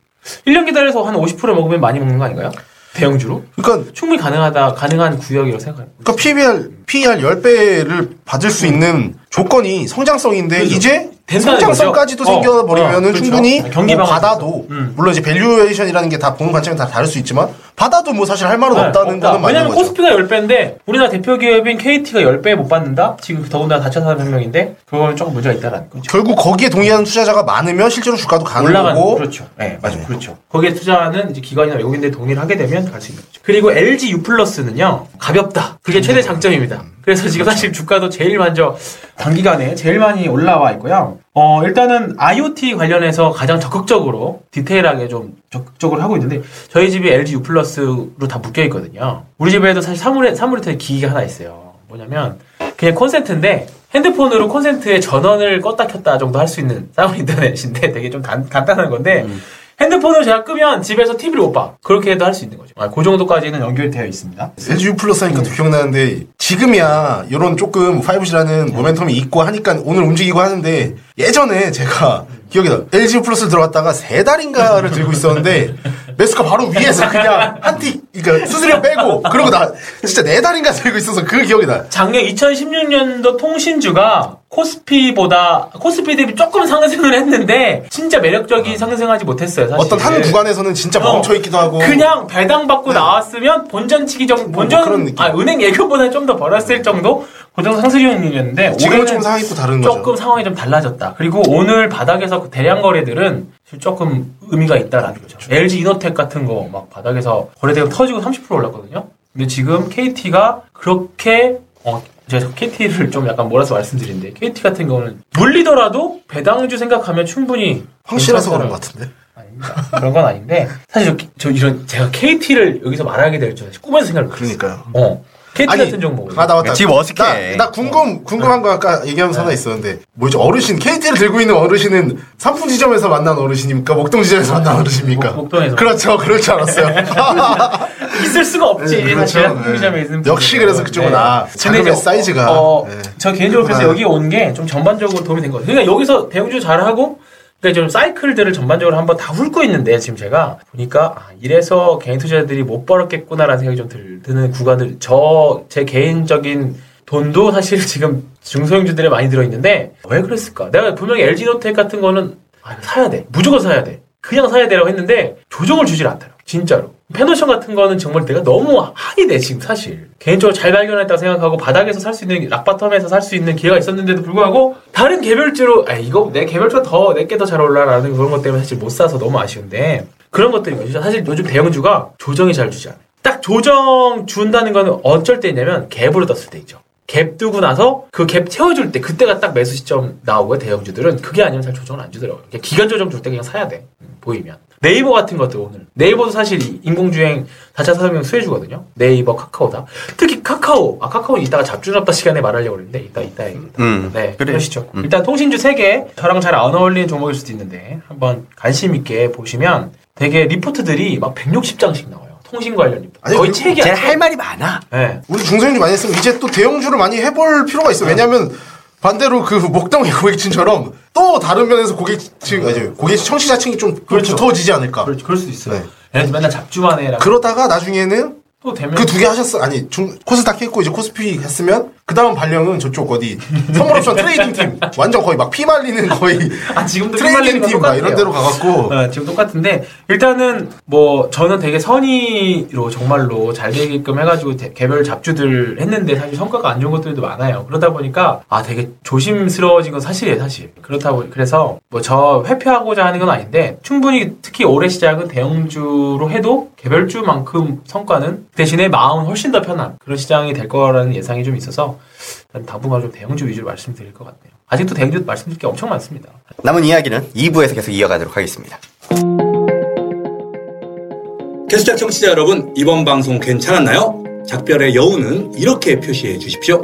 1년 기다려서 한 50% 먹으면 많이 먹는 거 아닌가요? 대형주로? 그러니까 충분히 가능하다 가능한 구역이라고 생각합니다. 그러니까 PBR, PER 10배를 받을 수 있는 조건이 성장성인데 그죠. 이제 된다는 성장성까지도 거죠. 어, 생겨버리면 은 어, 그렇죠. 충분히 경기 뭐 받아도 음. 물론 이제 valuation이라는 게 다 보는 관점이 다 다를 수 있지만 받아도 뭐 사실 할 말은 네, 없다는 없다. 거는 맞는 왜냐면 거죠. 코스피가 10배인데 우리나라 대표 기업인 KT가 10배 못 받는다? 지금 더군다나 4차 산업혁명인데 그거는 조금 문제가 있다라는 거죠. 결국 거기에 동의하는 투자자가 많으면 실제로 주가도 가는 거고 그렇죠. 네, 맞아요. 그렇죠. 거기에 투자하는 이제 기관이나 외국인들이 동의를 하게 되면 갈 수 있는 거죠. 그리고 LG U 플러스는요 가볍다. 그게 최대 장점입니다. 그래서 지금 사실 주가도 제일 먼저 단기간에 제일 많이 올라와 있고요. 어 일단은 IoT 관련해서 가장 적극적으로 디테일하게 좀 적극적으로 하고 있는데 저희 집이 LG U 플러스로 다 묶여 있거든요. 우리 집에도 사실 사물에 사물에 기기가 하나 있어요. 뭐냐면 그냥 콘센트인데 핸드폰으로 콘센트의 전원을 껐다 켰다 정도 할 수 있는 사물 인터넷인데 되게 좀 간, 간단한 건데 핸드폰으로 제가 끄면 집에서 TV를 못 봐. 그렇게 해도 할 수 있는 거죠. 아, 그 정도까지는 연결되어 있습니다. LG U 플러스 하니까 또 기억나는데 지금이야 이런 조금 5G라는 모멘텀이 있고 하니까 오늘 움직이고 하는데 예전에 제가 기억이 나 LG 플러스 들어갔다가 세 달인가를 들고 있었는데 매수가 바로 위에서 그냥 한티 그러니까 수수료 빼고 그러고 나 진짜 네 달인가 들고 있어서 그 기억이 나. 작년 2016년도 통신주가 코스피보다 코스피 대비 조금 상승을 했는데 진짜 매력적인 상승하지 못했어요. 사실. 어떤 한 구간에서는 진짜 어. 멈춰 있기도 하고 그냥 배당 받고 나왔으면 본전 치기 정도 본전 뭐 그런 느낌. 아, 은행 예금보다 좀 더 벌었을 정도 그 정도 상승률이었는데 지금은 좀 상황이 또 다른 거죠. 조금 상황이 좀 달라졌다. 그리고 오늘 바닥에서 그 대량 거래들은 조금 의미가 있다라는 거죠. LG 이노텍 같은 거 막 바닥에서 거래대가 터지고 30% 올랐거든요. 근데 지금 KT가 그렇게 어 제가 KT를 좀 약간 몰아서 말씀드리는데 KT 같은 경우는 물리더라도 배당주 생각하면 충분히 황실해서 그런. 것 같은데. 아닙니다. 그런 건 아닌데 사실 저, 저 이런 제가 KT를 여기서 말하게 될 줄 꿈에서 생각을. 그러니까요. 어 KT 같은 종목. 아, 나 맞다. 지금 어색해. 나, 나 궁금, 궁금한 거 아까 얘기하면서 하나 있었는데, 뭐죠? 어르신, KT를 들고 있는 어르신은 삼풍 지점에서 만난 어르신입니까? 목동 지점에서 만난 어르신입니까? 목- 목동에서. 그렇죠. 그럴 줄 알았어요. 있을 수가 없지. 네, 그렇죠. 사실 한국시장에 네. 있는 역시. 그래서 그쪽은 아, 근데 자금의 사이즈가. 어, 네. 저 개인적으로 그래서 아. 여기 온 게 좀 전반적으로 도움이 된 것 같아요. 그러니까 여기서 대응주 잘하고 그러니까 좀 사이클들을 전반적으로 한번 다 훑고 있는데 지금 제가 보니까 아, 이래서 개인 투자자들이 못 벌었겠구나라는 생각이 좀 들, 드는 구간들 저 제 개인적인 돈도 사실 지금 중소형주들에 많이 들어있는데 왜 그랬을까? 내가 분명히 LG노텍 같은 거는 아, 사야 돼. 무조건 사야 돼. 그냥 사야 돼라고 했는데 조정을 주질 않더라고. 진짜로. 페노션 같은 거는 정말 내가 너무 한이 돼 지금 사실. 개인적으로 잘 발견했다고 생각하고 바닥에서 살 수 있는 락바텀에서 살 수 있는 기회가 있었는데도 불구하고 다른 개별주로 아 이거 내 개별주가 더 내게 더 잘 올라라는 그런 것 때문에 사실 못 사서 너무 아쉬운데 그런 것들이 있죠. 사실 요즘 대형주가 조정이 잘 주지 않아요. 딱 조정 준다는 거는 어쩔 때 있냐면 갭으로 떴을 때 있죠. 갭 두고 나서 그 갭 채워줄 때 그때가 딱 매수 시점 나오고요 대형주들은 그게 아니면 잘 조정을 안 주더라고요 그냥 기간 조정 줄 때 그냥 사야 돼 음, 보이면 네이버 같은 것도 오늘 네이버도 사실 이 인공주행 4차 산업혁명 수혜주거든요 네이버 카카오다 특히 카카오 아 카카오 이따가 잡주잡다 시간에 말하려고 그랬는데 이따 이따 얘기입니다 음, 네 그래. 그러시죠 음. 일단 통신주 3개 저랑 잘 안 어울리는 종목일 수도 있는데 한번 관심 있게 보시면 되게 리포트들이 막 160장씩 나와요 통신 관련 리포트 아니, 거의 그- 책이야 제가 책. 할 말이 많아. 네. 우리 중소형주 많이 했으면 이제 또 대형주를 많이 해볼 필요가 있어. 왜냐면 반대로 그 목동의 고객층처럼 또 다른 면에서 고객층, 아니, 고객 청취자층이 좀 그렇죠. 두터워지지 않을까. 그럴, 그럴 수도 있어요 네. 얘네 맨날 잡주만 해라 그러다가 나중에는 또 되면 그 두 개 하셨어. 아니, 중, 코스닥 했고 이제 코스피 했으면 그 다음 발령은 저쪽 어디 선물옵션 트레이딩 팀. 완전 거의 막 피 말리는 거의 아 지금도 트레이딩 팀 막 이런. 데로 가갖고 어, 지금 똑같은데 일단은 뭐 저는 되게 선의로 정말로 잘 되게끔 해가지고 대- 개별 잡주들 했는데 사실 성과가 안 좋은 것들도 많아요. 그러다 보니까 아 되게 조심스러워진 건 사실이에요, 사실. 그렇다 보 그래서 뭐 저 회피하고자 하는 건 아닌데 충분히 특히 올해 시작은 대형주로 해도 개별주만큼 성과는 대신에 마음은 훨씬 더 편한 그런 시장이 될 거라는 예상이 좀 있어서 난 당분간 좀 대형주 위주로 말씀드릴 것 같네요. 아직도 대형주 말씀드릴 게 엄청 많습니다. 남은 이야기는 2부에서 계속 이어가도록 하겠습니다. 캐스터 청취자 여러분, 이번 방송 괜찮았나요? 작별의 여우는 이렇게 표시해 주십시오.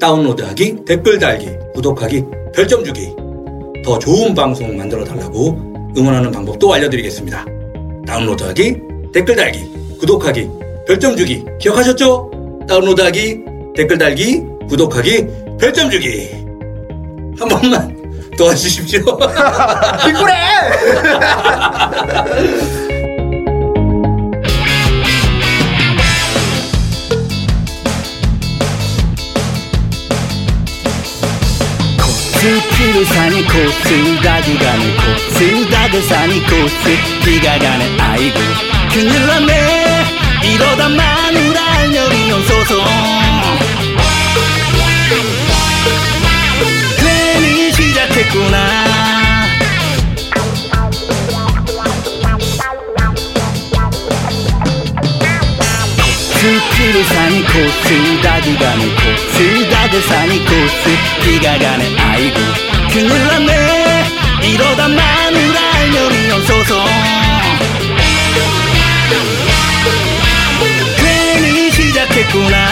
다운로드하기, 댓글 달기, 구독하기, 별점 주기. 더 좋은 방송 만들어 달라고 응원하는 방법도 알려드리겠습니다. 다운로드하기, 댓글 달기, 구독하기, 별점 주기. 기억하셨죠? 다운로드하기, 댓글 달기, 구독하기, 별점 주기. 한 번만 도와주십시오. 코스피를 사니 코스닥이 가는 코스닥을 사니 코스피가 가는 아이고 큰일 났네 이러다 마누라 열이 온소서 있구나. 코스를 사니 코스 닭이 가는 코스 닭을 사니 코스 비가 가는 아이고 큰일 났네. 이러다 마늘 알면이 없어서. 괜히 시작했구나.